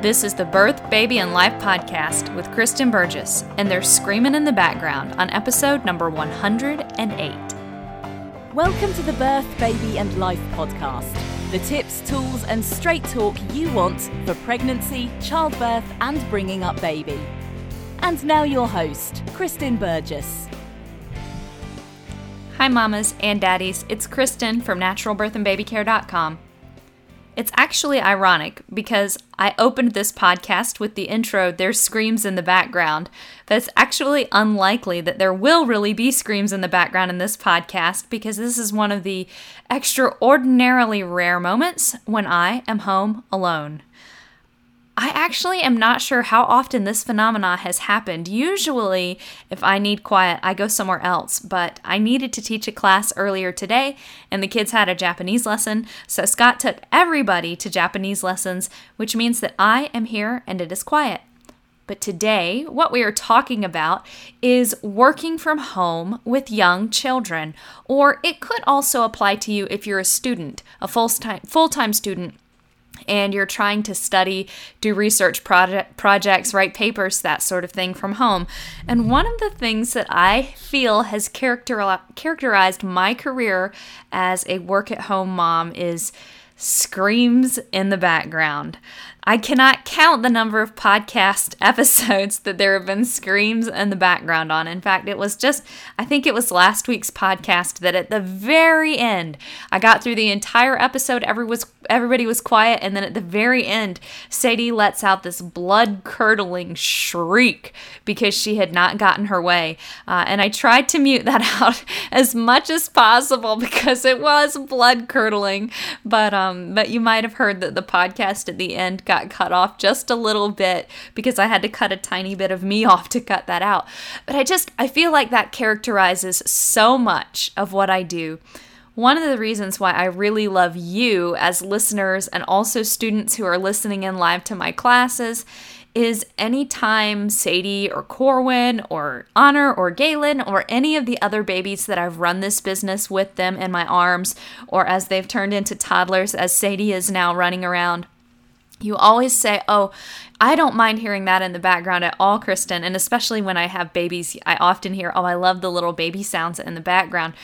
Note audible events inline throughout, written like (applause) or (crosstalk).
This is the Birth, Baby, and Life podcast with Kristen Burgess, and they're screaming in the background on episode number 108. Welcome to the Birth, Baby, and Life podcast. The tips, tools, and straight talk you want for pregnancy, childbirth, and bringing up baby. And now your host, Kristen Burgess. Hi, mamas and daddies. It's Kristen from naturalbirthandbabycare.com. It's actually ironic because I opened this podcast with the intro, There's screams in the background, but it's actually unlikely that there will really be screams in the background in this podcast because this is one of the extraordinarily rare moments when I am home alone. I actually am not sure how often this phenomena has happened. Usually, if I need quiet, I go somewhere else, but I needed to teach a class earlier today, and the kids had a Japanese lesson, so Scott took everybody to Japanese lessons, which means that I am here and it is quiet. But today, what we are talking about is working from home with young children, or it could also apply to you if you're a student, a full-time full-time student and you're trying to study, do research project, projects, write papers, that sort of thing from home. And one of the things that I feel has character, characterized my career as a work at home mom is screams in the background. I cannot count the number of podcast (laughs) episodes that there have been screams in the background on. In fact, it was just, I think it was last week's podcast that at the very end, I got through the entire episode, everybody was quiet, and then at the very end, Sadie lets out this blood curdling shriek because she had not gotten her way. Uh, and I tried to mute that (laughs) out as much as possible because it was blood curdling. But, um, Um, but you might have heard that the podcast at the end got cut off just a little bit because I had to cut a tiny bit of me (laughs) off to cut that out. But I just, I feel like that characterizes so much of what I do. One of the reasons why I really love you as listeners and also students who are listening in live to my classes is anytime Sadie or Corwin or Honor or Galen or any of the other babies that I've run this business with them in my arms or as they've turned into toddlers, as Sadie is now running around you always say, Oh, I don't mind hearing that in the background at all, Kristen. And especially when I have babies, I often hear, Oh, I love the little baby sounds in the background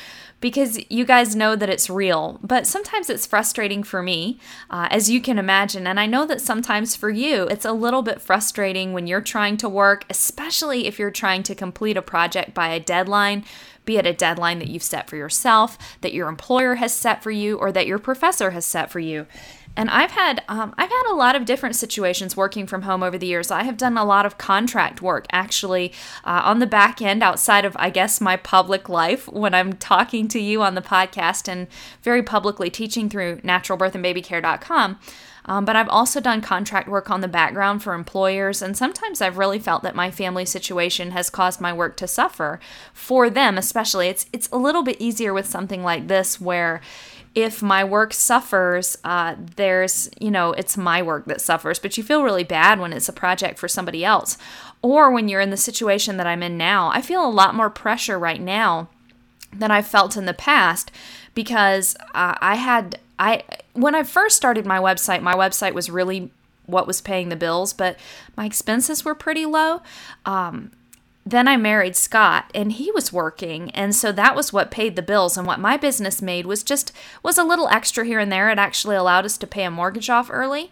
because you guys know that it's real. But sometimes it's frustrating for me, uh, as you can imagine. And I know that sometimes for you, it's a little bit frustrating when you're trying to work, especially if you're trying to complete a project by a deadline. Be it a deadline that you've set for yourself, that your employer has set for you, or that your professor has set for you. And I've had um, I've had a lot of different situations working from home over the years. I have done a lot of contract work actually uh, on the back end outside of I guess my public life when I'm talking to you on the podcast and very publicly teaching through naturalbirthandbabycare.com. Um, but I've also done contract work on the background for employers, and sometimes I've really felt that my family situation has caused my work to suffer for them, especially. It's it's a little bit easier with something like this where if my work suffers, uh, there's, you know, it's my work that suffers, but you feel really bad when it's a project for somebody else. Or when you're in the situation that I'm in now, I feel a lot more pressure right now than I've felt in the past because uh, I had, I, when I first started my website, my website was really what was paying the bills, but my expenses were pretty low. Um, then I married Scott and he was working and so that was what paid the bills and what my business made was just was a little extra here and there. It actually allowed us to pay a mortgage off early.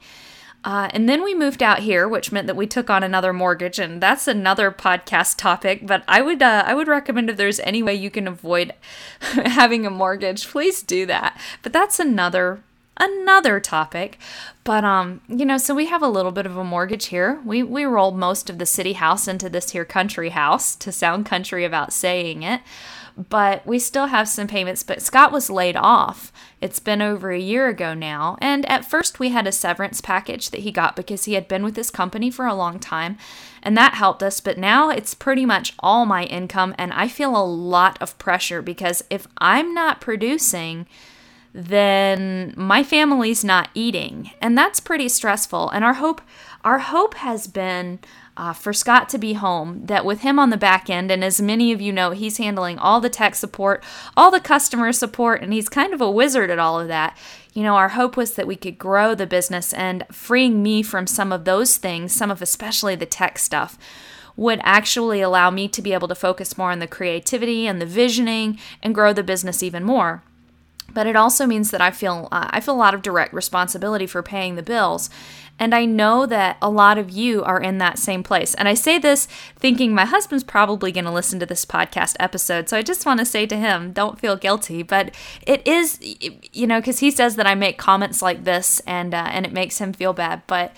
Uh, and then we moved out here which meant that we took on another mortgage and that's another podcast topic but I would uh, I would recommend if there's any way you can avoid (laughs) having a mortgage please do that. But that's another another topic. But um, you know, so we have a little bit of a mortgage here. We we rolled most of the city house into this here country house to sound country about saying it. But we still have some payments, but Scott was laid off. It's been over a year ago now, and at first we had a severance package that he got because he had been with this company for a long time, and that helped us, but now it's pretty much all my income and I feel a lot of pressure because if I'm not producing, then my family's not eating. And that's pretty stressful. And our hope our hope has been uh, for Scott to be home, that with him on the back end, and as many of you know, he's handling all the tech support, all the customer support, and he's kind of a wizard at all of that. You know, our hope was that we could grow the business and freeing me from some of those things, some of especially the tech stuff, would actually allow me to be able to focus more on the creativity and the visioning and grow the business even more but it also means that I feel uh, I feel a lot of direct responsibility for paying the bills and I know that a lot of you are in that same place. And I say this thinking my husband's probably going to listen to this podcast episode. So I just want to say to him, don't feel guilty. But it is, you know, because he says that I make comments like this and, uh, and it makes him feel bad. But,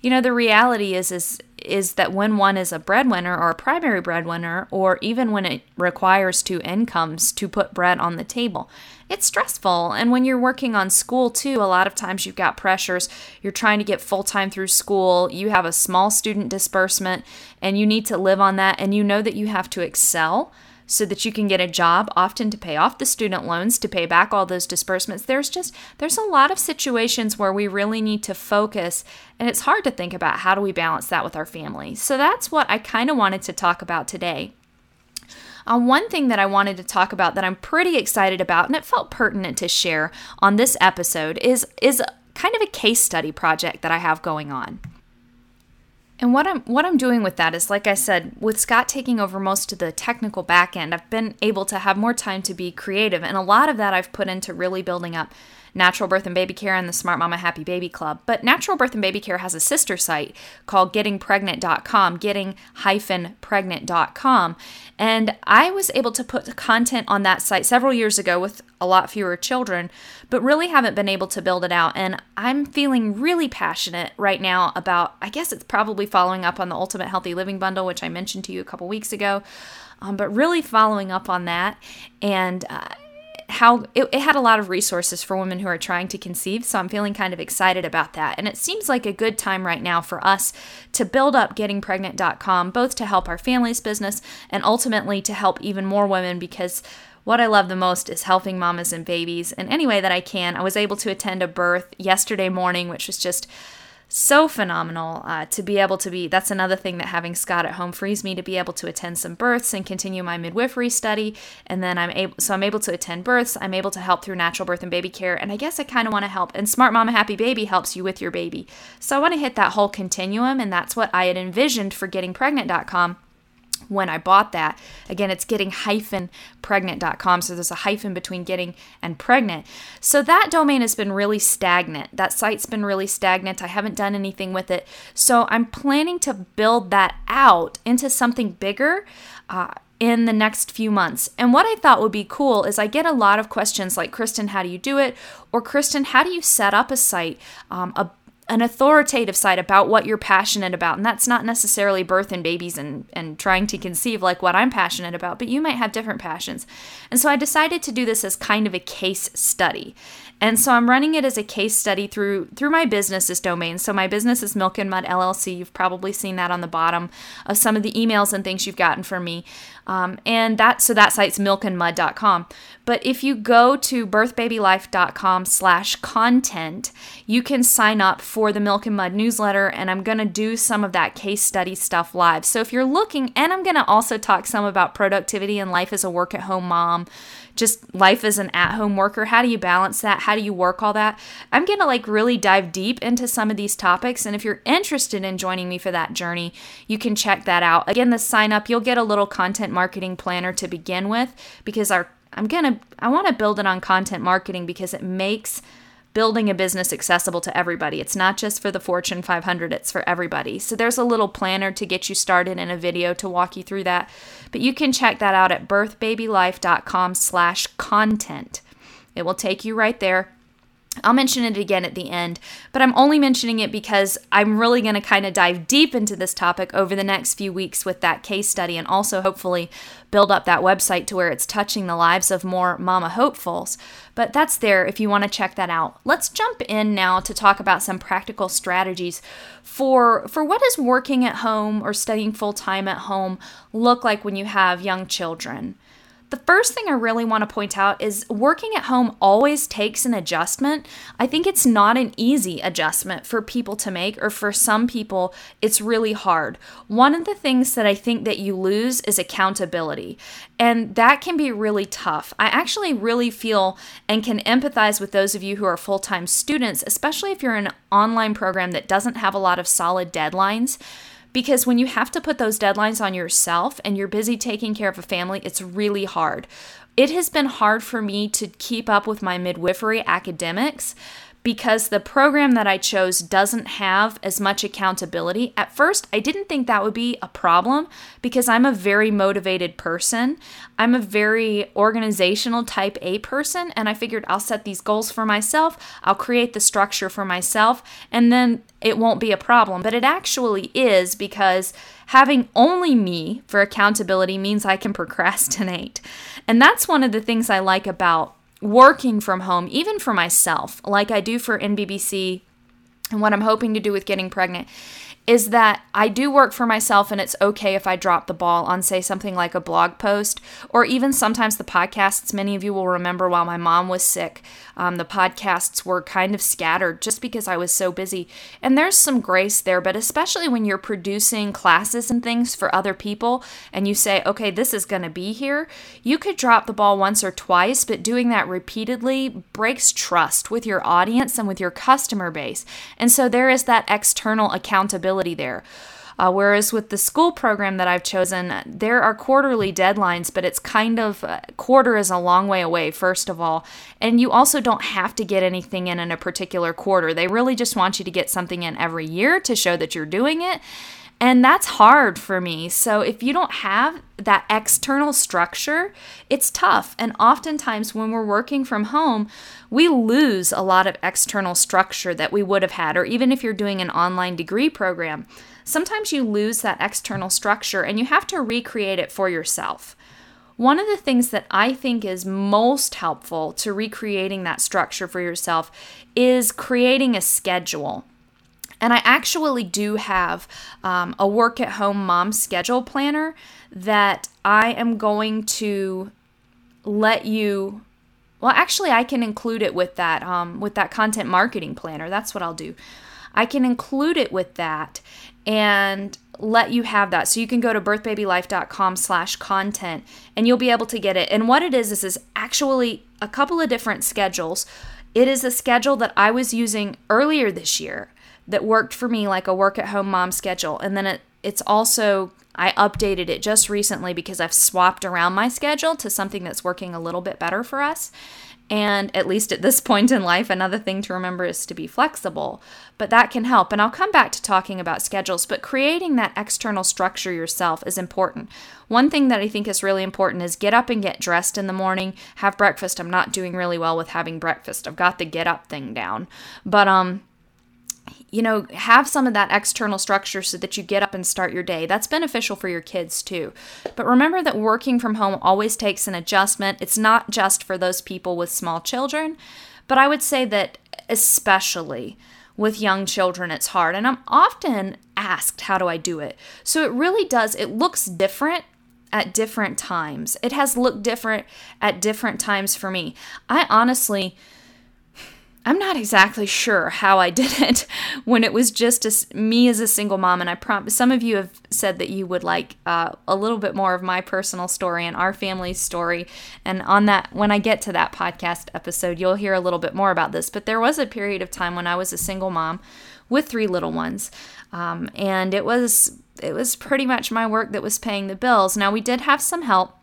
you know, the reality is, is, is that when one is a breadwinner or a primary breadwinner, or even when it requires two incomes to put bread on the table, it's stressful. And when you're working on school too, a lot of times you've got pressures. You're trying to get full time through school, you have a small student disbursement, and you need to live on that. And you know that you have to excel so that you can get a job often to pay off the student loans to pay back all those disbursements. There's just there's a lot of situations where we really need to focus and it's hard to think about how do we balance that with our family. So that's what i kind of wanted to talk about today. Uh, one thing that I wanted to talk about that I'm pretty excited about, and it felt pertinent to share on this episode, is is kind of a case study project that I have going on. And what I'm what I'm doing with that is like I said, with Scott taking over most of the technical back end, I've been able to have more time to be creative. And a lot of that I've put into really building up Natural Birth and Baby Care and the Smart Mama Happy Baby Club. But Natural Birth and Baby Care has a sister site called gettingpregnant.com, getting-pregnant.com. And I was able to put content on that site several years ago with a lot fewer children, but really haven't been able to build it out. And I'm feeling really passionate right now about, I guess it's probably following up on the Ultimate Healthy Living Bundle, which I mentioned to you a couple weeks ago. Um, but really following up on that and uh, how it, it, had a lot of resources for women who are trying to conceive. So I'm feeling kind of excited about that. And it seems like a good time right now for us to build up gettingpregnant.com, both to help our family's business and ultimately to help even more women because what I love the most is helping mamas and babies in any way that I can. I was able to attend a birth yesterday morning, which was just so phenomenal uh, to be able to be. That's another thing that having Scott at home frees me to be able to attend some births and continue my midwifery study. And then I'm able, so I'm able to attend births. I'm able to help through natural birth and baby care. And I guess I kind of want to help. And Smart Mama Happy Baby helps you with your baby. So I want to hit that whole continuum. And that's what I had envisioned for gettingpregnant.com when I bought that. Again, it's getting hyphen pregnant.com. So there's a hyphen between getting and pregnant. So that domain has been really stagnant. That site's been really stagnant. I haven't done anything with it. So I'm planning to build that out into something bigger. Uh, in the next few months. And what I thought would be cool is I get a lot of questions like, Kristen, how do you do it? Or, Kristen, how do you set up a site, um, a an authoritative side about what you're passionate about. And that's not necessarily birth and babies and, and trying to conceive like what I'm passionate about, but you might have different passions. And so I decided to do this as kind of a case study. And so I'm running it as a case study through through my business's domain. So my business is Milk and Mud LLC. You've probably seen that on the bottom of some of the emails and things you've gotten from me. Um, and that so that site's milkandmud.com. But if you go to birthbabylife.com slash content, you can sign up for the Milk and Mud newsletter, and I'm gonna do some of that case study stuff live. So if you're looking, and I'm gonna also talk some about productivity and life as a work at home mom just life as an at home worker. How do you balance that? How do you work all that? I'm going to like really dive deep into some of these topics. And if you're interested in joining me for that journey, you can check that out. Again, the sign up, you'll get a little content marketing planner to begin with because our I'm going to I want to build it on content marketing because it makes building a business accessible to everybody. It's not just for the Fortune 500, it's for everybody. So there's a little planner to get you started in a video to walk you through that. But you can check that out at birthbabylife.com slash content. It will take you right there. I'll mention it again at the end, but I'm only mentioning it because I'm really going to kind of dive deep into this topic over the next few weeks with that case study and also hopefully build up that website to where it's touching the lives of more mama hopefuls. But that's there if you want to check that out. Let's jump in now to talk about some practical strategies for for what does working at home or studying full time at home look like when you have young children. The first thing I really want to point out is working at home always takes an adjustment. I think it's not an easy adjustment for people to make, or for some people, it's really hard. One of the things that I think that you lose is accountability, and that can be really tough. I actually really feel and can empathize with those of you who are full time students, especially if you're in an online program that doesn't have a lot of solid deadlines because when you have to put those deadlines on yourself and you're busy taking care of a family, it's really hard. It has been hard for me to keep up with my midwifery academics because the program that I chose doesn't have as much accountability. At first, I didn't think that would be a problem because I'm a very motivated person. I'm a very organizational type A person, and I figured I'll set these goals for myself, I'll create the structure for myself, and then it won't be a problem. But it actually is because having only me for accountability means I can (laughs) procrastinate. And that's one of the things I like about working from home, even for myself, like I do for NBBC and what I'm hoping to do with getting pregnant, is that I do work for myself and it's okay if I drop the ball on, say, something like a blog post or even sometimes the podcasts. Many of you will remember while my mom was sick, um, the podcasts were kind of scattered just because I was so busy. And there's some grace there, but especially when you're producing classes and things for other people and you say, okay, this is going to be here, you could drop the ball once or twice, but doing that repeatedly breaks trust with your audience and with your customer base. And so there is that external accountability there. Uh, whereas with the school program that I've chosen, there are quarterly deadlines, but it's kind of uh, quarter is a long way away, first of all. And you also don't have to get anything in in a particular quarter. They really just want you to get something in every year to show that you're doing it. And that's hard for me. So if you don't have that external structure, it's tough. And oftentimes when we're working from home, we lose a lot of external structure that we would have had, or even if you're doing an online degree program sometimes you lose that external structure and you have to recreate it for yourself. One of the things that I think is most helpful to recreating that structure for yourself is creating a schedule. And I actually do have um, a work at home mom schedule planner that I am going to let you. Well, actually, I can include it with that um, with that content marketing planner. That's what I'll do. I can include it with that and let you have that. So you can go to birthbabylife.com slash content and you'll be able to get it. And what it is, this is actually a couple of different schedules. It is a schedule that I was using earlier this year that worked for me like a work at home mom schedule. And then it, it's also, I updated it just recently because I've swapped around my schedule to something that's working a little bit better for us. And at least at this (laughs) point in life, another thing to remember is to be flexible. But that can help. And I'll come back to talking about schedules, but creating that external structure yourself is important. One thing that I think is really important is get up and get dressed in the morning, have breakfast. I'm not doing really well with having breakfast. I've got the get up thing down. But um you know, have some of that external structure so that you get up and start your day. That's beneficial for your kids too. But remember that working from home always takes an adjustment. It's not just for those people with small children, but I would say that especially with young children, it's hard. And I'm often asked, how do I do it? So it really does, it looks different at different times. It has looked different at different times for me. I honestly, I'm not exactly sure how I did it (laughs) when it was just a, me as a single mom. And I promise some of you have said that you would like uh, a little bit more of my personal story and our family's story. And on that, when I get to that podcast episode, you'll hear a little bit more about this. But there was a period of time when I was a single mom with three little ones, um, and it was it was pretty much my work that was paying the bills. Now we did have some help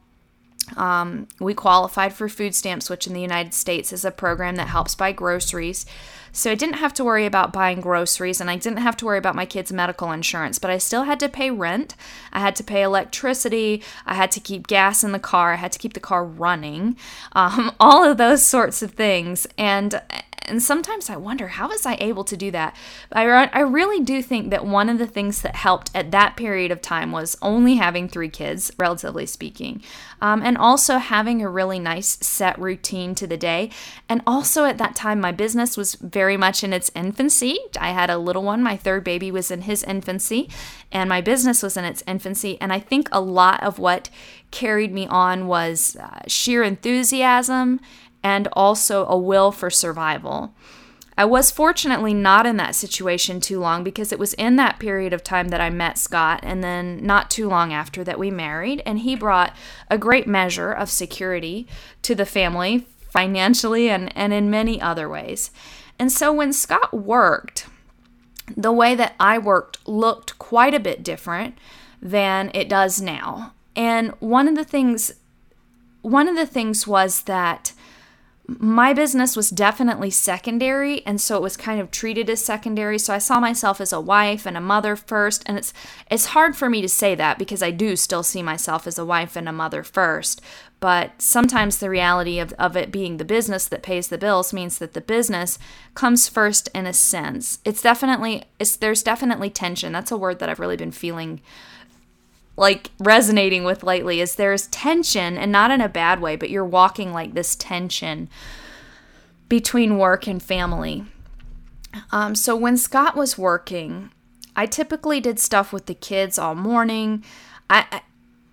um, we qualified for food stamps, which in the United States is a program that helps buy groceries. So I didn't have to worry about buying groceries and I didn't have to worry about my kids' medical insurance, but I still had to pay rent. I had to pay electricity. I had to keep gas in the car. I had to keep the car running. Um, (laughs) all of those sorts of things. And and sometimes I wonder how was I able to do that. I I really do think that one of the things that helped at that period of time was only having three kids, relatively speaking, um, and also having a really nice set routine to the day. And also at that time, my business was very much in its infancy. I had a little one. My third baby was in his infancy, and my business was in its infancy. And I think a lot of what carried me on was uh, sheer enthusiasm and also a will for survival. I was fortunately not in that situation too long because it was in that period of time that I met Scott, and then not too long after that we married, and he brought a great measure of security to the family financially and, and in many other ways. And so when Scott worked, the way that I worked looked quite a bit different than it does now. And one of the things one of the things was that my business was definitely secondary and so it was kind of treated as secondary. So i saw myself as a wife and a mother first and it's it's hard for me to say that because i do still see myself as a wife and a mother first. But sometimes the reality of, of it being the business that pays the bills means that the business comes first in a sense. It's definitely it's there's definitely tension. That's a word that i've really been feeling like resonating with lately is there's tension and not in a bad way, but you're walking like this tension between work and family. Um, so when Scott was working, I typically did stuff with the kids all morning. I,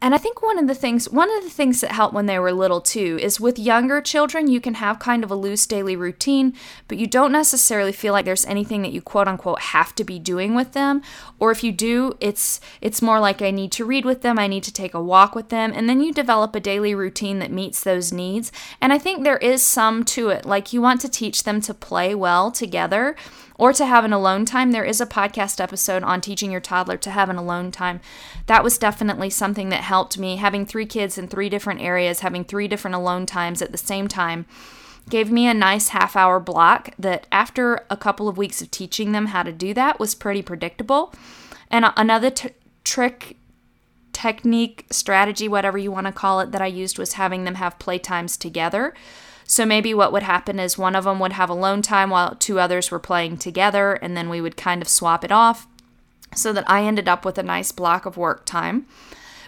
and I think one of the things one of the things that helped when they were little too is with younger children you can have kind of a loose daily routine, but you don't necessarily feel like there's anything that you quote unquote have to be doing with them. Or if you do, it's it's more like I need to read with them, I need to take a walk with them, and then you develop a daily routine that meets those needs. And I think there is some to it. Like you want to teach them to play well together or to have an alone time. There is a podcast episode on teaching your toddler to have an alone time. That was definitely something that helped me. Having three kids in three different areas, having three different alone times at the same time, gave me a nice half hour block that after a couple of weeks of teaching them how to do that was pretty predictable. And another t- trick technique, strategy, whatever you want to call it, that I used was having them have playtimes together. So maybe what would happen is one of them would have alone time while two others were playing together, and then we would kind of swap it off so that I ended up with a nice block of work time.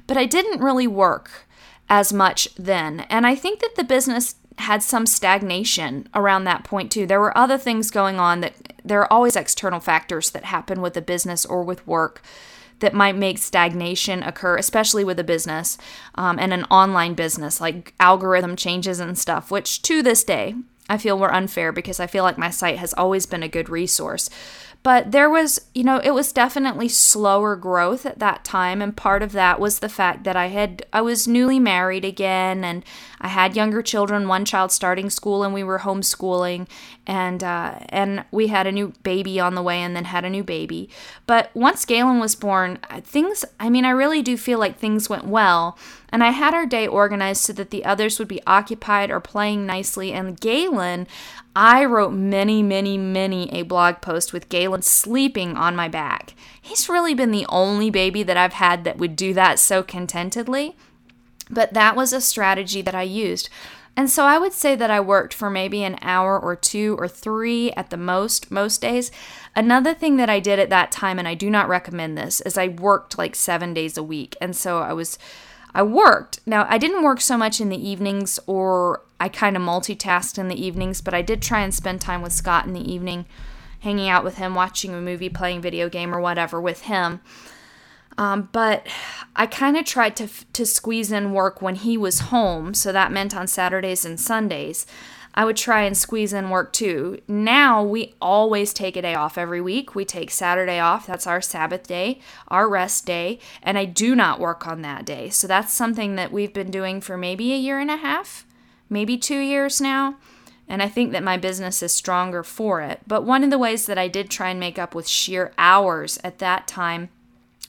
But I didn't really work as much then. And I think that the business had some stagnation around that point too. There were other things going on that there are always external factors that happen with a business or with work that might make stagnation occur, especially with a business um, and an online business, like algorithm changes and stuff, which to this day I feel were unfair because I feel like my site has always been a good resource. But there was, you know, it was definitely slower growth at that time. And part of that was the fact that I had, I was newly married again and I had younger children, one child starting school and we were homeschooling. And, uh, and we had a new baby on the way and then had a new baby. But once Galen was born, things, I mean, I really do feel like things went well. And I had our day organized so that the others would be occupied or playing nicely. And Galen, I wrote many, many, many a blog post with Galen sleeping on my back. He's really been the only baby that I've had that would do that so contentedly. But that was a strategy that I used. And so I would say that I worked for maybe an hour or two or three at the most, most days. Another thing that I did at that time, and I do not recommend this, is I worked like seven days a week. And so I was I worked. Now, I didn't work so much in the evenings or I kind of multitasked in the evenings, but I did try and spend time with Scott in the evening, hanging out with him, watching a movie, playing video game or whatever with him. Um, but I kind of tried to to squeeze in work when he was home, so that meant on Saturdays and Sundays. I would try and squeeze in work too. Now we always take a day off every week. We take Saturday off. That's our Sabbath day, our rest day, and I do not work on that day. So that's something that we've been doing for maybe a year and a half, maybe 2 years now. And I think that my business is stronger for it. But one of the ways that I did try and make up with sheer hours at that time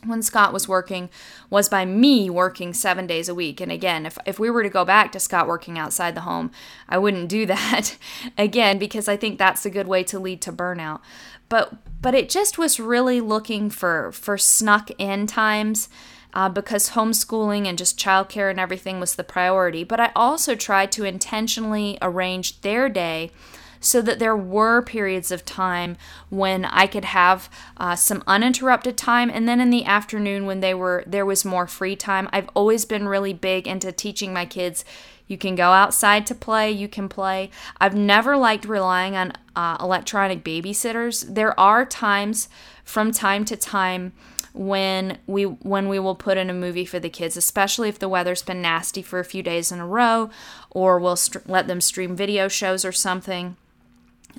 when Scott was working was by me working seven days a week. And again, if, if we were to go back to Scott working outside the home, I wouldn't do (laughs) that again because I think that's a good way to lead to burnout. But but it just was really looking for for snuck in times uh, because homeschooling and just childcare and everything was the priority. But I also tried to intentionally arrange their day so that there were periods of time when I could have uh, some uninterrupted time, and then in the afternoon when they were there was more free time. I've always been really big into teaching my kids. You can go outside to play. You can play. I've never liked relying on uh, electronic babysitters. There are times, from time to time, when we when we will put in a movie for the kids, especially if the weather's been nasty for a few days in a row, or we'll st- let them stream video shows or something.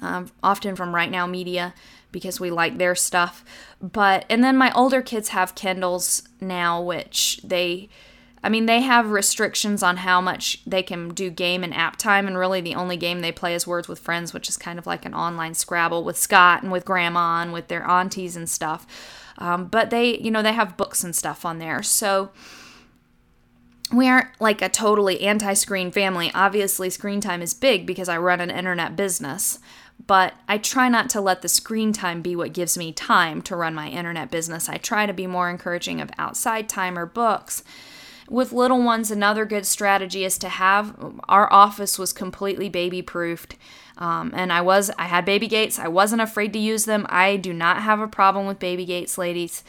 Um, often from Right Now Media because we like their stuff. But and then my older kids have Kindles now, which they. I mean, they have restrictions on how much they can do game and app time, and really the only game they play is Words with Friends, which is kind of like an online Scrabble with Scott and with Grandma and with their aunties and stuff. Um, but they, you know, they have books and stuff on there. So we aren't like a totally anti screen family. Obviously, screen time is big because I run an internet business, but I try not to let the screen time be what gives me time to run my internet business. I try to be more encouraging of outside time or books. With little ones, another good strategy is to have our office was completely baby proofed. Um, and I was I had baby gates. I wasn't afraid to use them. I do not have a problem with baby gates, ladies.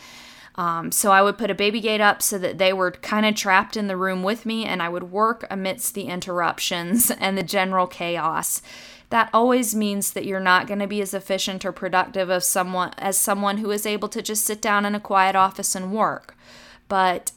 Um, so I would put a baby gate up so that they were kind of trapped in the room with me, and I would work amidst the interruptions (laughs) and the general chaos. That always means that you're not going to be as efficient or productive of someone as someone who is able to just sit down in a quiet office and work. But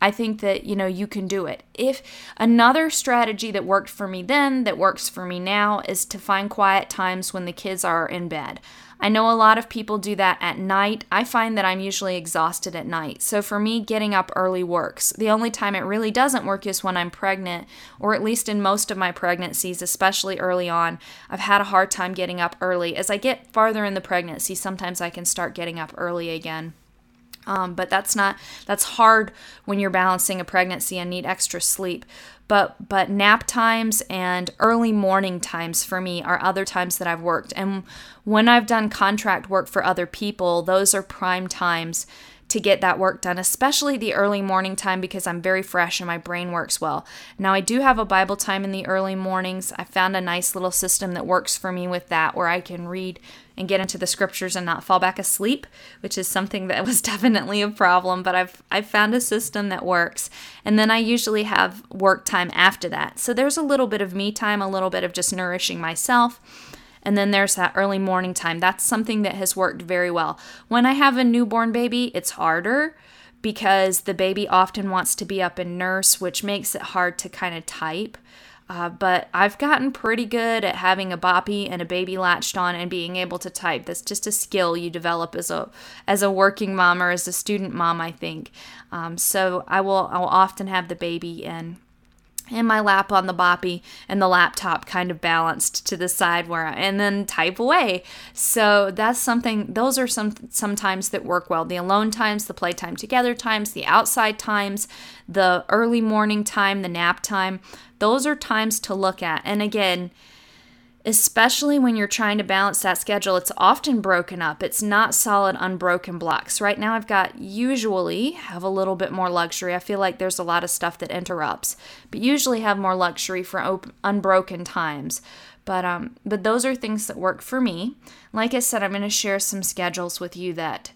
I think that, you know, you can do it. If another strategy that worked for me then, that works for me now, is to find quiet times when the kids are in bed. I know a lot of people do that at night. I find that I'm usually exhausted at night. So for me, getting up early works. The only time it really doesn't work is when I'm pregnant, or at least in most of my pregnancies, especially early on. I've had a hard time getting up early. As I get farther in the pregnancy, sometimes I can start getting up early again. Um, but that's not that's hard when you're balancing a pregnancy and need extra sleep but but nap times and early morning times for me are other times that I've worked and when I've done contract work for other people those are prime times to get that work done, especially the early morning time because I'm very fresh and my brain works well. Now, I do have a Bible time in the early mornings. I found a nice little system that works for me with that where I can read and get into the scriptures and not fall back asleep, which is something that (laughs) was definitely a problem, but I've I've found a system that works. And then I usually have work time after that. So there's a little bit of me time, a little bit of just nourishing myself and then there's that early morning time. That's something that has worked very well. When I have a newborn baby, it's harder because the baby often wants to be up and nurse, which makes it hard to kind of type. Uh, but I've gotten pretty good at having a boppy and a baby latched on and being able to type. That's just a skill you develop as a as a working mom or as a student mom, I think. Um, so I will I will often have the baby in in my lap on the boppy and the laptop kind of balanced to the side where I, and then type away. So that's something those are some sometimes that work well. The alone times, the playtime together times, the outside times, the early morning time, the nap time. Those are times to look at. And again, especially when you're trying to balance that schedule, it's often broken up. It's not solid, unbroken blocks. Right now, I've got usually have a little bit more luxury. I feel like there's a lot of stuff that interrupts, but usually have more luxury for unbroken times. But um, but those are things that work for me. Like I said, I'm going to share some schedules with you that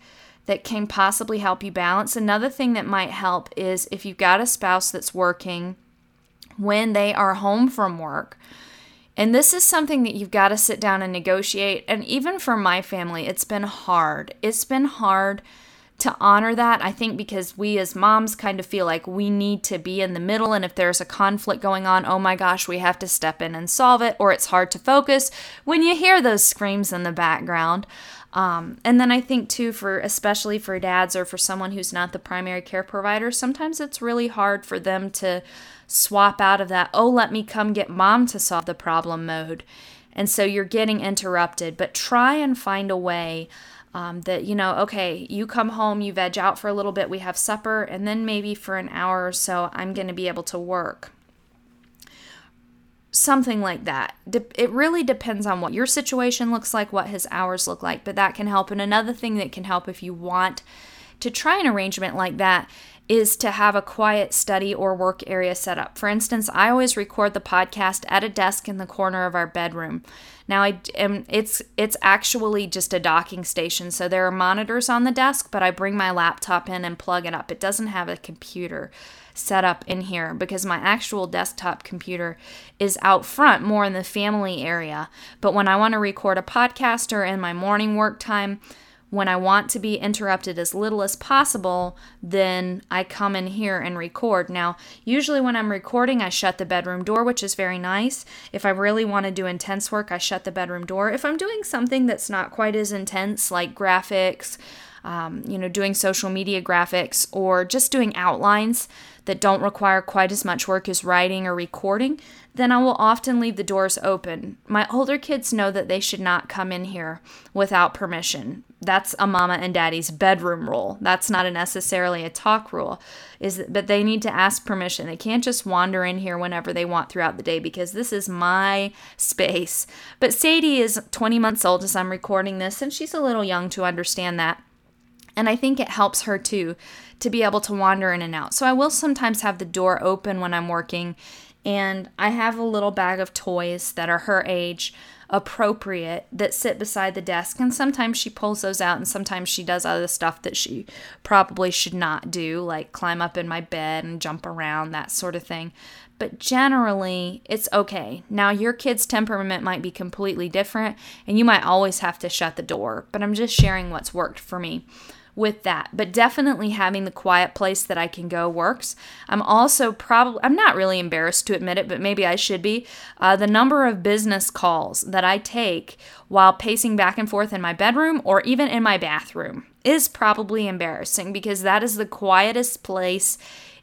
that can possibly help you balance. Another thing that might help is if you've got a spouse that's working when they are home from work and this is something that you've got to sit down and negotiate. And even for my family, it's been hard. It's been hard to honor that. I think because we as moms kind of feel like we need to be in the middle. And if there's a conflict going on, oh my gosh, we have to step in and solve it, or it's hard to focus when you hear those screams in the background. Um, and then I think too, for especially for dads or for someone who's not the primary care provider, sometimes it's really hard for them to swap out of that, oh, let me come get mom to solve the problem mode. And so you're getting interrupted, but try and find a way um, that, you know, okay, you come home, you veg out for a little bit, we have supper, and then maybe for an hour or so, I'm going to be able to work. Something like that. It really depends on what your situation looks like, what his hours look like, but that can help. And another thing that can help if you want to try an arrangement like that is to have a quiet study or work area set up. For instance, I always record the podcast at a desk in the corner of our bedroom. Now I am it's it's actually just a docking station. So there are monitors on the desk, but I bring my laptop in and plug it up. It doesn't have a computer set up in here because my actual desktop computer is out front more in the family area. But when I want to record a podcast or in my morning work time, when I want to be interrupted as little as possible, then I come in here and record. Now, usually when I'm recording, I shut the bedroom door, which is very nice. If I really want to do intense work, I shut the bedroom door. If I'm doing something that's not quite as intense, like graphics, um, you know, doing social media graphics, or just doing outlines, that don't require quite as much work as writing or recording, then I will often leave the doors open. My older kids know that they should not come in here without permission. That's a mama and daddy's bedroom rule. That's not a necessarily a talk rule. Is that, but they need to ask permission. They can't just wander in here whenever they want throughout the day because this is my space. But Sadie is 20 months old as I'm recording this and she's a little young to understand that. And I think it helps her too to be able to wander in and out. So I will sometimes have the door open when I'm working, and I have a little bag of toys that are her age appropriate that sit beside the desk and sometimes she pulls those out and sometimes she does other stuff that she probably should not do like climb up in my bed and jump around that sort of thing. But generally it's okay. Now your kid's temperament might be completely different and you might always have to shut the door but i'm just sharing what's worked for me with that. But definitely having the quiet place that I can go works. I'm also probably, I'm not really embarrassed to admit it, but maybe I should be. Uh, the number of business calls that I take while pacing back and forth in my bedroom or even in my bathroom is probably embarrassing because that is the quietest place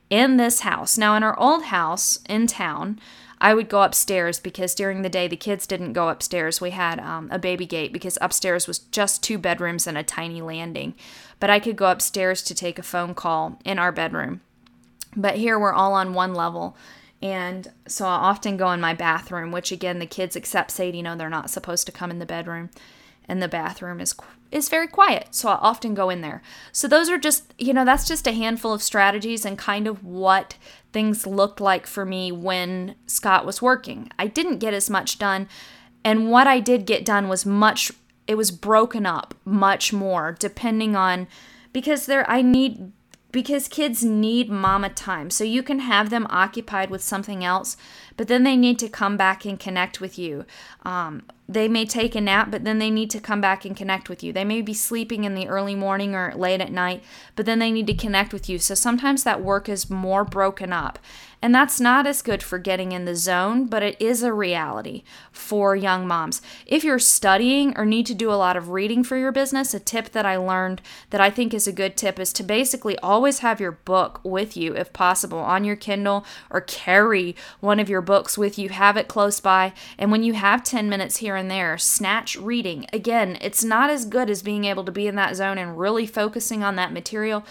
in this house. Now, in our old house in town, I would go upstairs because during the day the kids didn't go upstairs. We had um, a baby gate because upstairs was just two bedrooms and a tiny landing. But I could go upstairs to take a phone call in our bedroom. But here we're all on one level. And so I often go in my bathroom, which again, the kids, except Sadie, you know they're not supposed to come in the bedroom. And the bathroom is is very quiet, so I often go in there. So those are just, you know, that's just a handful of strategies and kind of what things looked like for me when Scott was working. I didn't get as much done, and what I did get done was much it was broken up much more depending on because there I need because kids need mama time. So you can have them occupied with something else, but then they need to come back and connect with you. Um, they may take a nap, but then they need to come back and connect with you. They may be sleeping in the early morning or late at night, but then they need to connect with you. So sometimes that work is more broken up. And that's not as good for getting in the zone, but it is a reality for young moms. If you're studying or need to do a lot of reading for your business, a tip that I learned that I think is a good tip is to basically always have your book with you if possible on your Kindle or carry one of your books with you, have it close by. And when you have 10 minutes here and there, snatch reading. Again, it's not as good as being able to be in that zone and really focusing on that material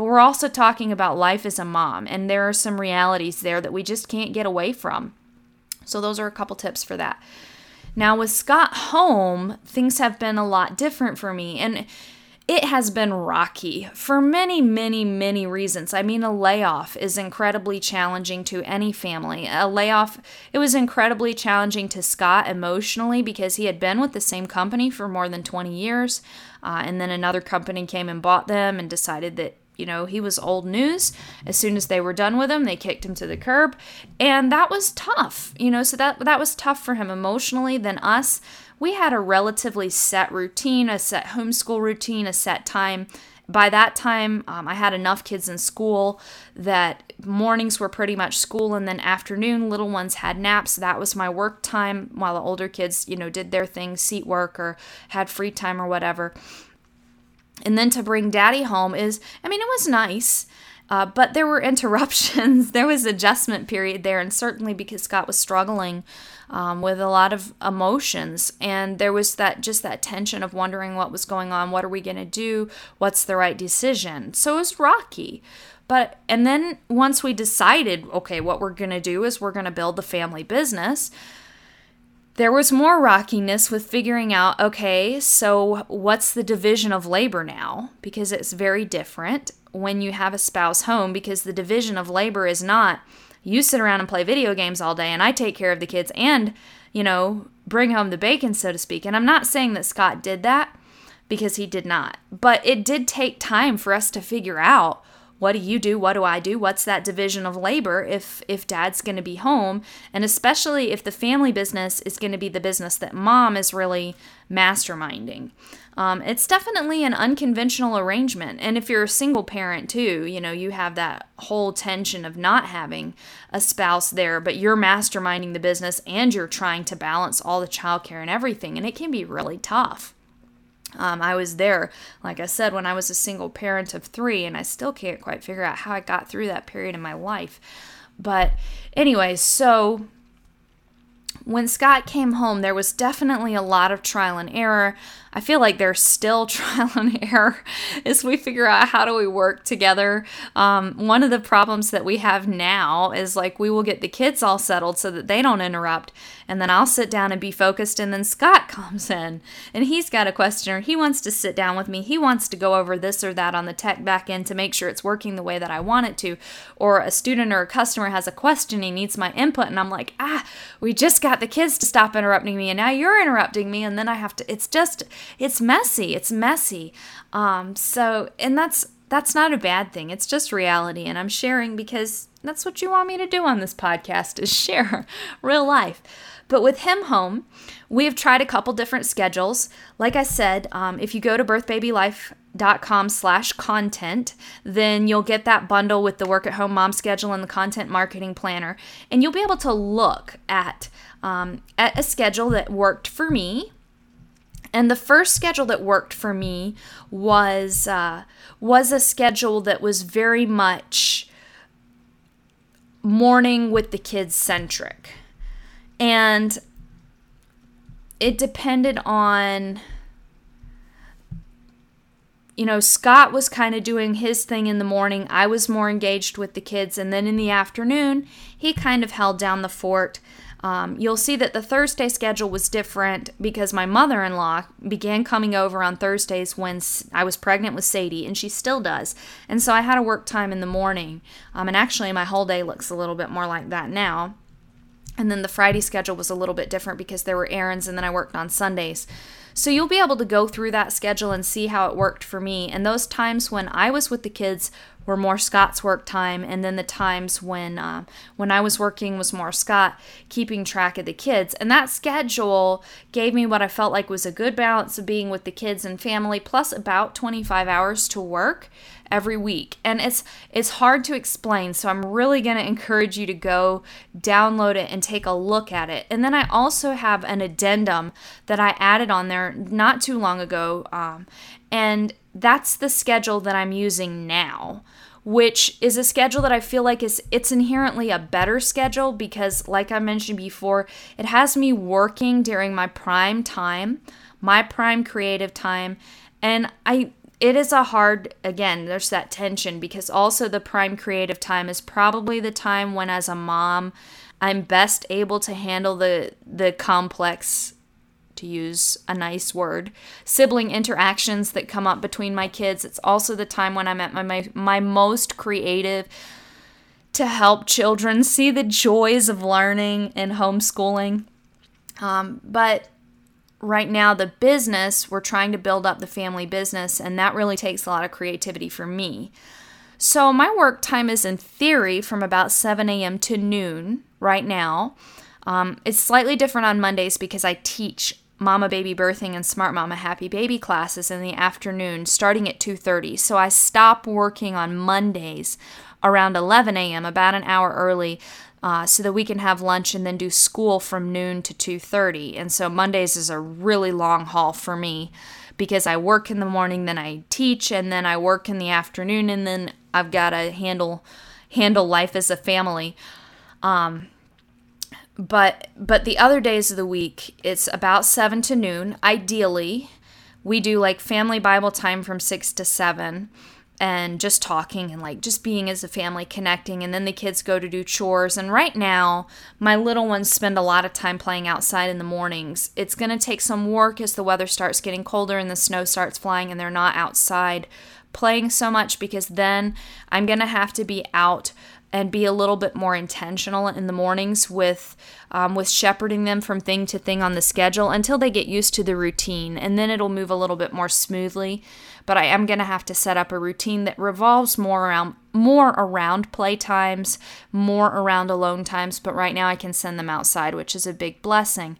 but we're also talking about life as a mom, and there are some realities there that we just can't get away from. So, those are a couple tips for that. Now, with Scott home, things have been a lot different for me, and it has been rocky for many, many, many reasons. I mean, a layoff is incredibly challenging to any family. A layoff, it was incredibly challenging to Scott emotionally because he had been with the same company for more than 20 years. Uh, and then another company came and bought them and decided that you know, he was old news. As soon as they were done with him, they kicked him to the curb. And that was tough, you know, so that that was tough for him emotionally. than us, we had a relatively set routine, a set homeschool routine, a set time. By that time, um, I had enough kids in school that mornings were pretty much school, and then afternoon, little ones had naps. That was my work time while the older kids, you know, did their thing, seat work, or had free time or whatever. And then to bring daddy home is, I mean, it was nice. Uh, but there were (laughs) interruptions. there was adjustment period there, and certainly because Scott was struggling um, with a lot of emotions, and there was that just that tension of wondering what was going on. What are we going to do? What's the right decision? So it was rocky. But and then once we decided, okay, what we're going to do is we're going to build the family business. There was more rockiness with figuring out okay, so what's the division of labor now? Because it's very different. when you have a spouse home because the division of labor is not you sit around and play video games all day and I take care of the kids and, you know, bring home the bacon, so to speak. And I'm not saying that Scott did that because he did not, but it did take time for us to figure out what do you do? What do i do? What's that division of labor if if dad's going to be home? And especially if the family business is going to be the business that mom is really masterminding. Um, it's definitely an unconventional arrangement. And if you're a single parent too you know you have that whole tension of not having a spouse there but you're masterminding the business and you're trying to balance all the childcare and everything and it can be really tough um, I was there, like I said, when I was a single parent of three, and I still can't quite figure out how I got through that period in my life. But, anyway, so when Scott came home, there was definitely a lot of trial and error. I feel like there's still (laughs) trial and error as we figure out how do we work together. Um, one of the problems that we have now is like we will get the kids all settled so that they don't interrupt, and then I'll sit down and be focused, and then Scott (laughs) comes in and he's got a question or he wants to sit down with me. He wants to go over this or that on the tech back end to make sure it's working the way that I want it to. Or a student or a customer has a question, he needs my input, and I'm like, ah, we just got the kids to stop interrupting me, and now you're interrupting me, and then I have to. It's just it's messy. It's messy. Um, so, and that's that's not a bad thing. It's just reality, and I'm sharing because that's what you want me to do on this podcast is (laughs) share real life. But with him home, we have tried a couple different schedules. Like I said, um, if you go to birthbabylife.com slash content, then you'll get that bundle with the work at home mom schedule and the content marketing planner. And you'll be able to look at, um, at a schedule that worked for me and the first schedule that worked for me was uh, was a schedule that was very much morning with the kids centric, and it depended on. You know, Scott was kind of doing his thing in the morning. I was more engaged with the kids. And then in the afternoon, he kind of held down the fort. Um, you'll see that the Thursday schedule was different because my mother in law began coming over on Thursdays when I was pregnant with Sadie, and she still does. And so I had a work time in the morning. Um, and actually, my whole day looks a little bit more like that now. And then the Friday schedule was a little bit different because there were errands, and then I worked on Sundays. So you'll be able to go through that schedule and see how it worked for me. And those times when I was with the kids were more Scott's work time, and then the times when uh, when I was working was more Scott keeping track of the kids. And that schedule gave me what I felt like was a good balance of being with the kids and family, plus about 25 hours to work every week. And it's it's hard to explain, so I'm really going to encourage you to go download it and take a look at it. And then I also have an addendum that I added on there not too long ago, um, and that's the schedule that I'm using now which is a schedule that I feel like is it's inherently a better schedule because like I mentioned before, it has me working during my prime time, my prime creative time, and I it is a hard again there's that tension because also the prime creative time is probably the time when as a mom i'm best able to handle the the complex to use a nice word. Sibling interactions that come up between my kids. It's also the time when i'm at my my, my most creative to help children see the joys of learning and homeschooling. Um, but right now the business we're trying to build up the family business and that really takes a lot of creativity for me. So my work time is in theory from about 7 a.m to noon right now. Um, it's slightly different on mondays because i teach mama baby birthing and smart mama happy baby classes in the afternoon starting at 2.30 so i stop working on mondays around 11 a.m about an hour early uh, so that we can have lunch and then do school from noon to 2.30 and so mondays is a really long haul for me because i work in the morning then i teach and then i work in the afternoon and then i've got to handle handle life as a family. Um, but but the other days of the week it's about 7 to noon. Ideally we do like family bible time from 6 to 7 and just talking and like just being as a family connecting. And then the kids go to do chores. And right now my little ones spend a lot of time playing outside in the mornings. It's going to take some work as the weather starts getting colder and the snow starts flying and they're not outside playing so much because then I'm going to have to be out and be a little bit more intentional in the mornings with um, with shepherding them from thing to thing on the schedule until they get used to the routine and then it'll move a little bit more smoothly. But i am going to have to set up a routine that revolves more around more around play times more around alone times but right now i can send them outside which is a big blessing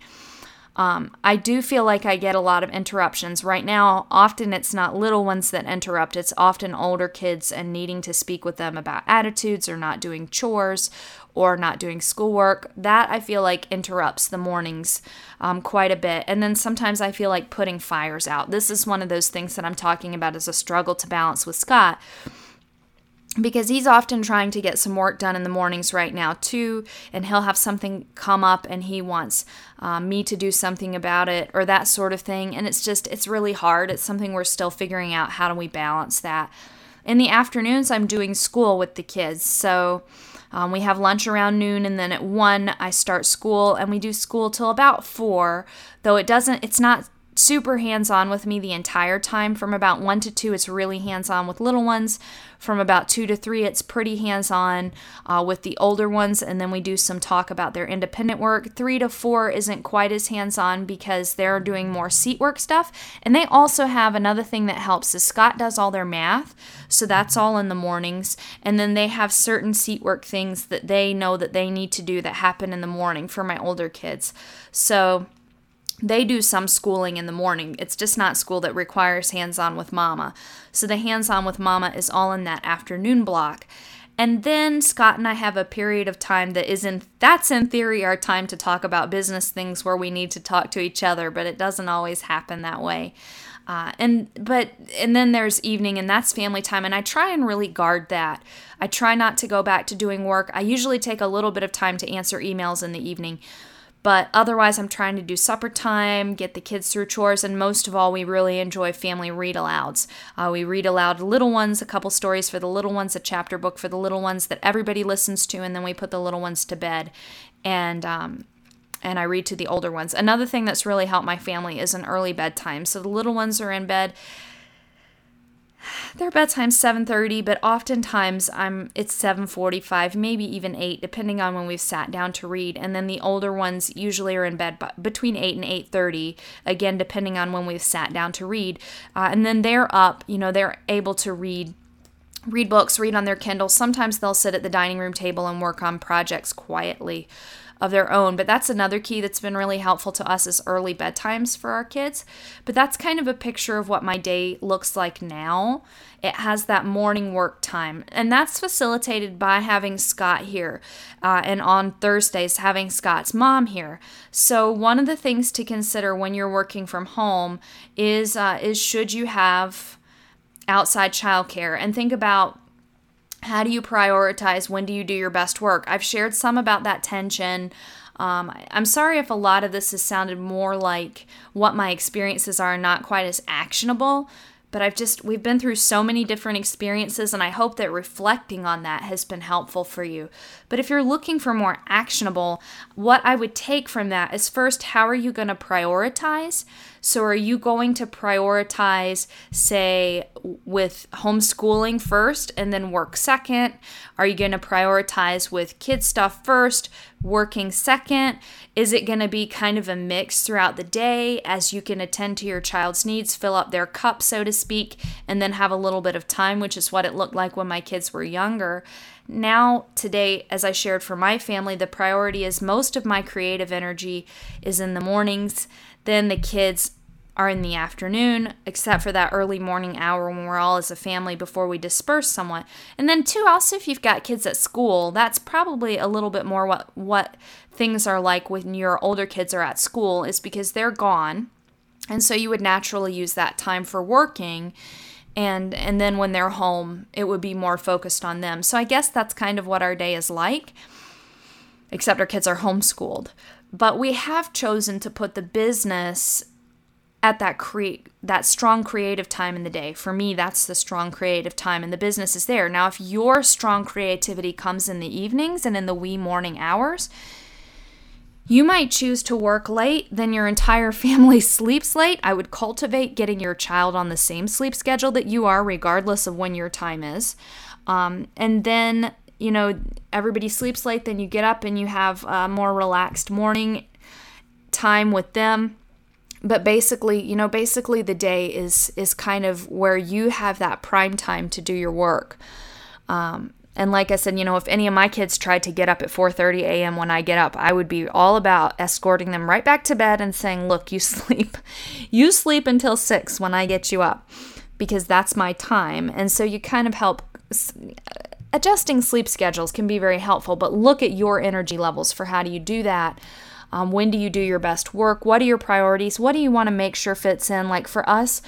um, I do feel like I get a lot of interruptions. Right now, often it's not little ones that interrupt, it's often older kids and needing to speak with them about attitudes or not doing chores or not doing schoolwork. That I feel like interrupts the mornings um, quite a bit. And then sometimes I feel like putting fires out. This is one of those things that I'm talking about as a struggle to balance with Scott because he's often trying to get some work done in the mornings right now too and he'll have something come up and he wants um, me to do something about it or that sort of thing. And it's just it's really hard. It's something we're still figuring out how do we balance that. In the afternoons i'm doing school with the kids. So um, we have lunch around noon and then at one i start school. And we do school till about four though it doesn't it's not super hands on with me the entire time. From about one to two, it's really hands on with little ones. From about two to three, it's pretty hands on uh, with the older ones. And then we do some talk about their independent work. Three to four isn't quite as hands on because they're doing more seat work stuff. And they also have another thing that helps is Scott does all their math. So that's all in the mornings. And then they have certain seat work things that they know that they need to do that happen in the morning for my older kids. So they do some schooling in the morning. It's just not school that requires hands on with mama. So the hands on with mama is all in that afternoon block. And then Scott and I have a period of time that is in that's in theory our time to talk about business things where we need to talk to each other, but it doesn't always happen that way. Uh, and but and then there's evening and that's family time and i try and really guard that i try not to go back to doing work i usually take a little bit of time to answer emails in the evening but otherwise, I'm trying to do supper time, get the kids through chores, and most of all, we really enjoy family read alouds. Uh, we read aloud little ones, a couple stories for the little ones, a chapter book for the little ones that everybody listens to, and then we put the little ones to bed. And um, and I read to the older ones. Another thing that's really helped my family is an early bedtime. So the little ones are in bed their bedtime's 7:30, but oftentimes I'm it's 7:45, maybe even 8 depending on when we've sat down to read. And then the older ones usually are in bed between 8 and 8:30, again depending on when we've sat down to read. Uh, and then they're up, you know, they're able to read read books, read on their Kindle. Sometimes they'll sit at the dining room table and work on projects quietly of their own. But that's another key that's been really helpful to us is early bedtimes for our kids. But that's kind of a picture of what my day looks like now. It has that morning work time, and that's facilitated by having Scott here, uh, and on Thursdays having Scott's mom here. So one of the things to consider when you're working from home is uh, is should you have outside childcare and think about how do you prioritize? When do you do your best work? I've shared some about that tension. Um, I'm sorry if a lot of this has sounded more like what my experiences are, not quite as actionable, but I've just, we've been through so many different experiences, and I hope that reflecting on that has been helpful for you. But if you're looking for more actionable, what I would take from that is first, how are you going to prioritize? So, are you going to prioritize, say, with homeschooling first and then work second? Are you going to prioritize with kid stuff first, working second? Is it going to be kind of a mix throughout the day as you can attend to your child's needs, fill up their cup, so to speak, and then have a little bit of time, which is what it looked like when my kids were younger? Now, today, as I shared for my family, the priority is most of my creative energy is in the mornings. Then the kids are in the afternoon, except for that early morning hour when we're all as a family before we disperse somewhat. And then too, also if you've got kids at school, that's probably a little bit more what what things are like when your older kids are at school, is because they're gone. And so you would naturally use that time for working and and then when they're home it would be more focused on them so i guess that's kind of what our day is like except our kids are homeschooled but we have chosen to put the business at that create that strong creative time in the day. For me, that's the strong creative time and the business is there. Now, if your strong creativity comes in the evenings and in the wee morning hours, You might choose to work late, then your entire (laughs) family sleeps late. I would cultivate getting your child on the same sleep schedule that you are, regardless of when your time is. Um, and then, you know, everybody sleeps late, then you get up and you have a more relaxed morning time with them but basically you know basically the day is is kind of where you have that prime time to do your work. Um, and like i said you know if any of my kids tried to get up at 4.30 a.m when i get up i would be all about escorting them right back to bed and saying look you (laughs) sleep you sleep until 6 when i get you up because that's my time. And so you kind of help adjusting sleep schedules can be very helpful but look at your energy levels for how do you do that um, when do you do your best work? What are your priorities? What do you want to make sure fits in? Like for us,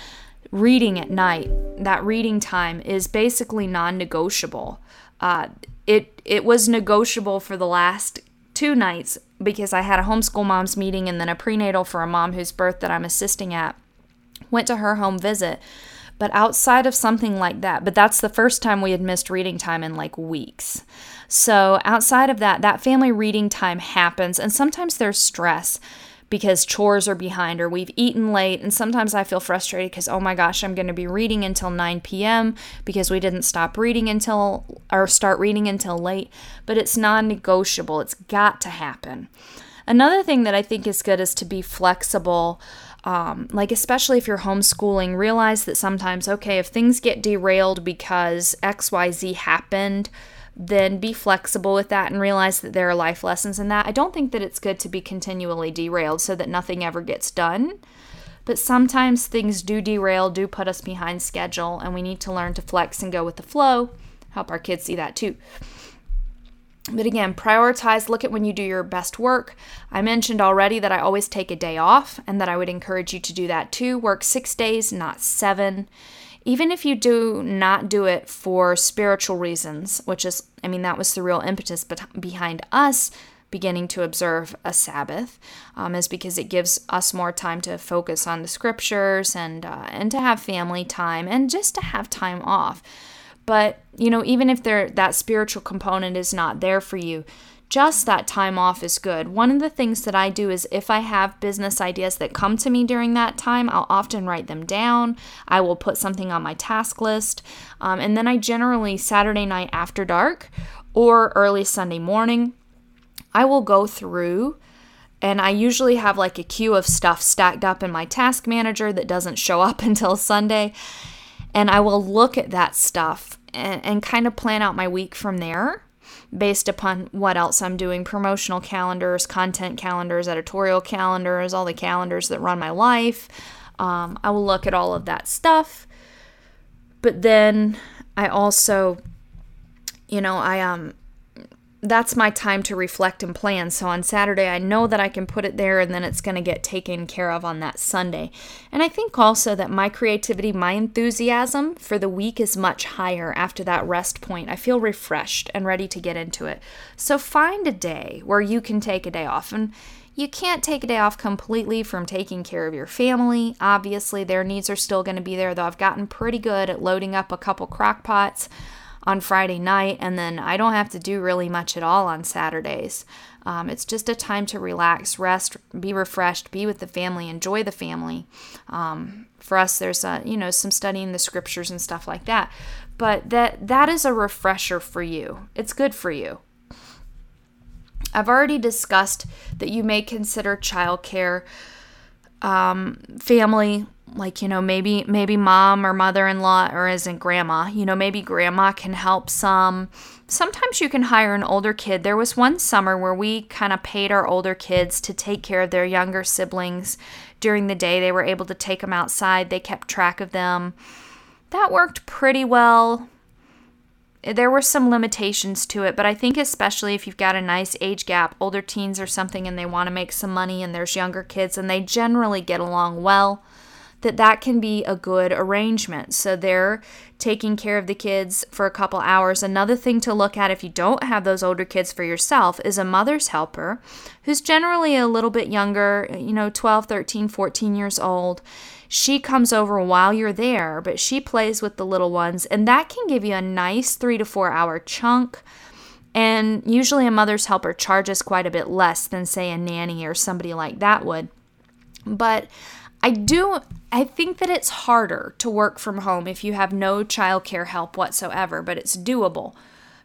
reading at night, that reading time is basically non negotiable. Uh, it, it was negotiable for the last two nights because I had a homeschool moms meeting and then a prenatal for a mom whose birth that I'm assisting at. Went to her home visit. But outside of something like that, but that's the first time we had missed reading time in like weeks. So, outside of that, that family reading time happens, and sometimes there's stress because chores are behind or we've eaten late. And sometimes I feel frustrated because, oh my gosh, I'm going to be reading until 9 p.m. because we didn't stop reading until or start reading until late. But it's non negotiable, it's got to happen. Another thing that I think is good is to be flexible. Um, like, especially if you're homeschooling, realize that sometimes, okay, if things get derailed because XYZ happened, then be flexible with that and realize that there are life lessons in that. I don't think that it's good to be continually derailed so that nothing ever gets done. But sometimes things do derail, do put us behind schedule, and we need to learn to flex and go with the flow. Help our kids see that too. But again, prioritize, look at when you do your best work. I mentioned already that I always take a day off and that I would encourage you to do that too. Work six days, not seven even if you do not do it for spiritual reasons, which is, I mean, that was the real impetus behind us beginning to observe a Sabbath, um, is because it gives us more time to focus on the scriptures and uh, and to have family time and just to have time off. But you know, even if there that spiritual component is not there for you, just that time off is good. One of the things that I do is if I have business ideas that come to me during that time, I'll often write them down. I will put something on my task list. Um, and then I generally, Saturday night after dark or early Sunday morning, I will go through and I usually have like a queue of stuff stacked up in my task manager that doesn't show up (laughs) until Sunday. And I will look at that stuff and, and kind of plan out my week from there based upon what else I'm doing promotional calendars, content calendars, editorial calendars, all the calendars that run my life. Um, I will look at all of that stuff. But then I also, you know, I um that's my time to reflect and plan. So on Saturday, I know that I can put it there and then it's going to get taken care of on that Sunday. And I think also that my creativity, my enthusiasm for the week is much higher after that rest point. I feel refreshed and ready to get into it. So find a day where you can take a day off. And you can't take a day off completely from taking care of your family. Obviously, their needs are still going to be there, though I've gotten pretty good at loading up a couple crock pots on Friday night, and then I don't have to do really much at all on Saturdays. Um, it's just a time to relax, rest, be refreshed, be with the family, enjoy the family. Um, for us, there's a, you know some studying the scriptures and stuff like that, but that that is a refresher for you. It's good for you. I've already discussed that you may consider childcare, um, family like you know maybe maybe mom or mother-in-law or isn't grandma you know maybe grandma can help some. Sometimes you can hire an older kid. There was one summer where we kind of paid our older kids to take care of their younger siblings during the day. They were able to take them outside. They kept track of them. That worked pretty well there were some limitations to it, but I think especially if you've got a nice age gap, older teens or something, and they want to make some money, and there's younger kids, and they generally get along well that that can be a good arrangement. So they're taking care of the kids for a couple hours. Another thing to look at if you don't have those older kids for yourself is a mother's helper who's generally a little bit younger, you know, 12, 13, 14 years old. She comes over while you're there, but she plays with the little ones, and that can give you a nice three to four hour chunk And usually a mother's helper charges quite a bit less than, say, a nanny or somebody like that would. But I do, I think that it's harder to work from home if you have no childcare help whatsoever, but it's doable.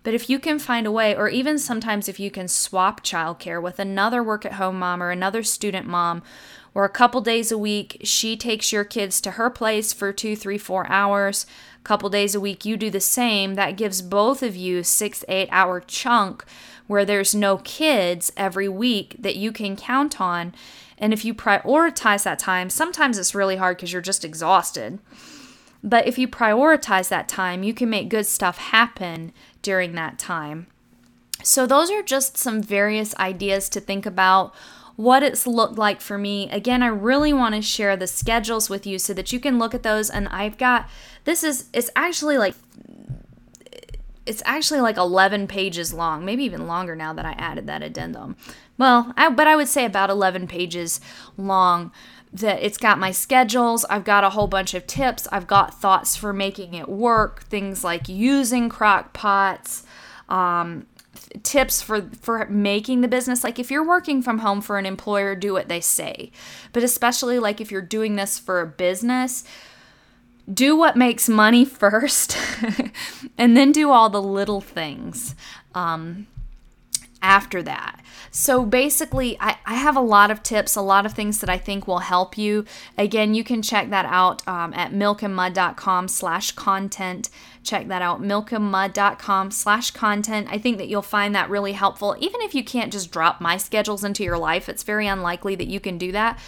But if you can find a way, or even sometimes if you can swap childcare with another work at home mom or another student mom, or a couple days a week, she takes your kids to her place for two, three, four hours. A couple days a week, you do the same. That gives both of you six, eight hour chunk where there's no kids every week that you can count on. And if you prioritize that time, sometimes it's really hard because you're just exhausted. But if you prioritize that time, you can make good stuff happen during that time. So, those are just some various ideas to think about what it's looked like for me. Again, I really want to share the schedules with you so that you can look at those. And I've got this is it's actually like it's actually like 11 pages long, maybe even longer now that I added that addendum. Well, I, but I would say about 11 pages long that it's got my schedules, I've got a whole bunch of tips, I've got thoughts for making it work, things like using crock pots, um, tips for for making the business. Like if you're working from home for an employer do what they say. But especially like if you're doing this for a business do what makes money (laughs) first and then do all the little things. Um, after that so basically, I, I have a lot of tips, a lot of things that I think will help you. Again, you can check that out um, at milkandmud.com slash content. Check that out, milkandmud.com slash content. I think that you'll find that really helpful. Even if you can't just drop my schedules into your life, it's very unlikely that you can do that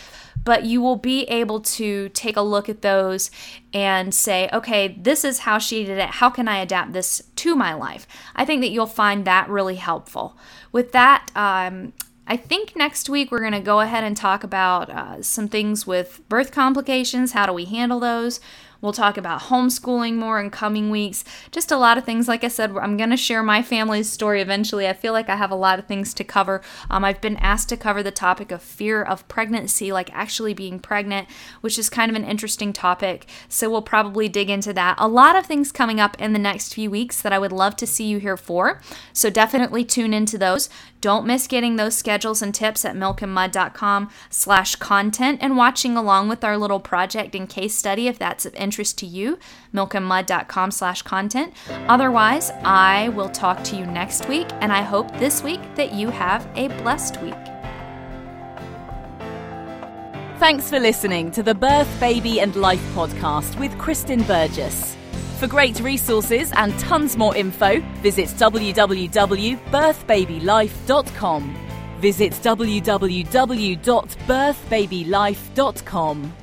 but you will be able to take a look at those and say, okay, this is how she did it. How can I adapt this to my life? I think that you'll find that really helpful. With that, um, I think next week we're going to go ahead and talk about uh, some things with birth complications. How do we handle those? We'll talk about homeschooling more in coming weeks. Just a lot of things. Like I said, I'm going to share my family's story eventually. I feel like I have a lot of things to cover. Um, I've been asked to cover the topic of fear of pregnancy, like actually being pregnant, which is kind of an interesting topic. So we'll probably dig into that. A lot of things coming up in the next few weeks that I would love to see you here for. So definitely tune into those. Don't miss getting those schedules and tips at milkandmud.com slash content and watching along with our little project and case study if that's of interest to you, milkandmud.com slash content. Otherwise, I will talk to you next week, and I hope this week that you have a blessed week. Thanks for listening to the Birth, Baby and Life podcast with Kristen Burgess. For great resources and tons more info, visit www.birthbabylife.com. Visit www.birthbabylife.com.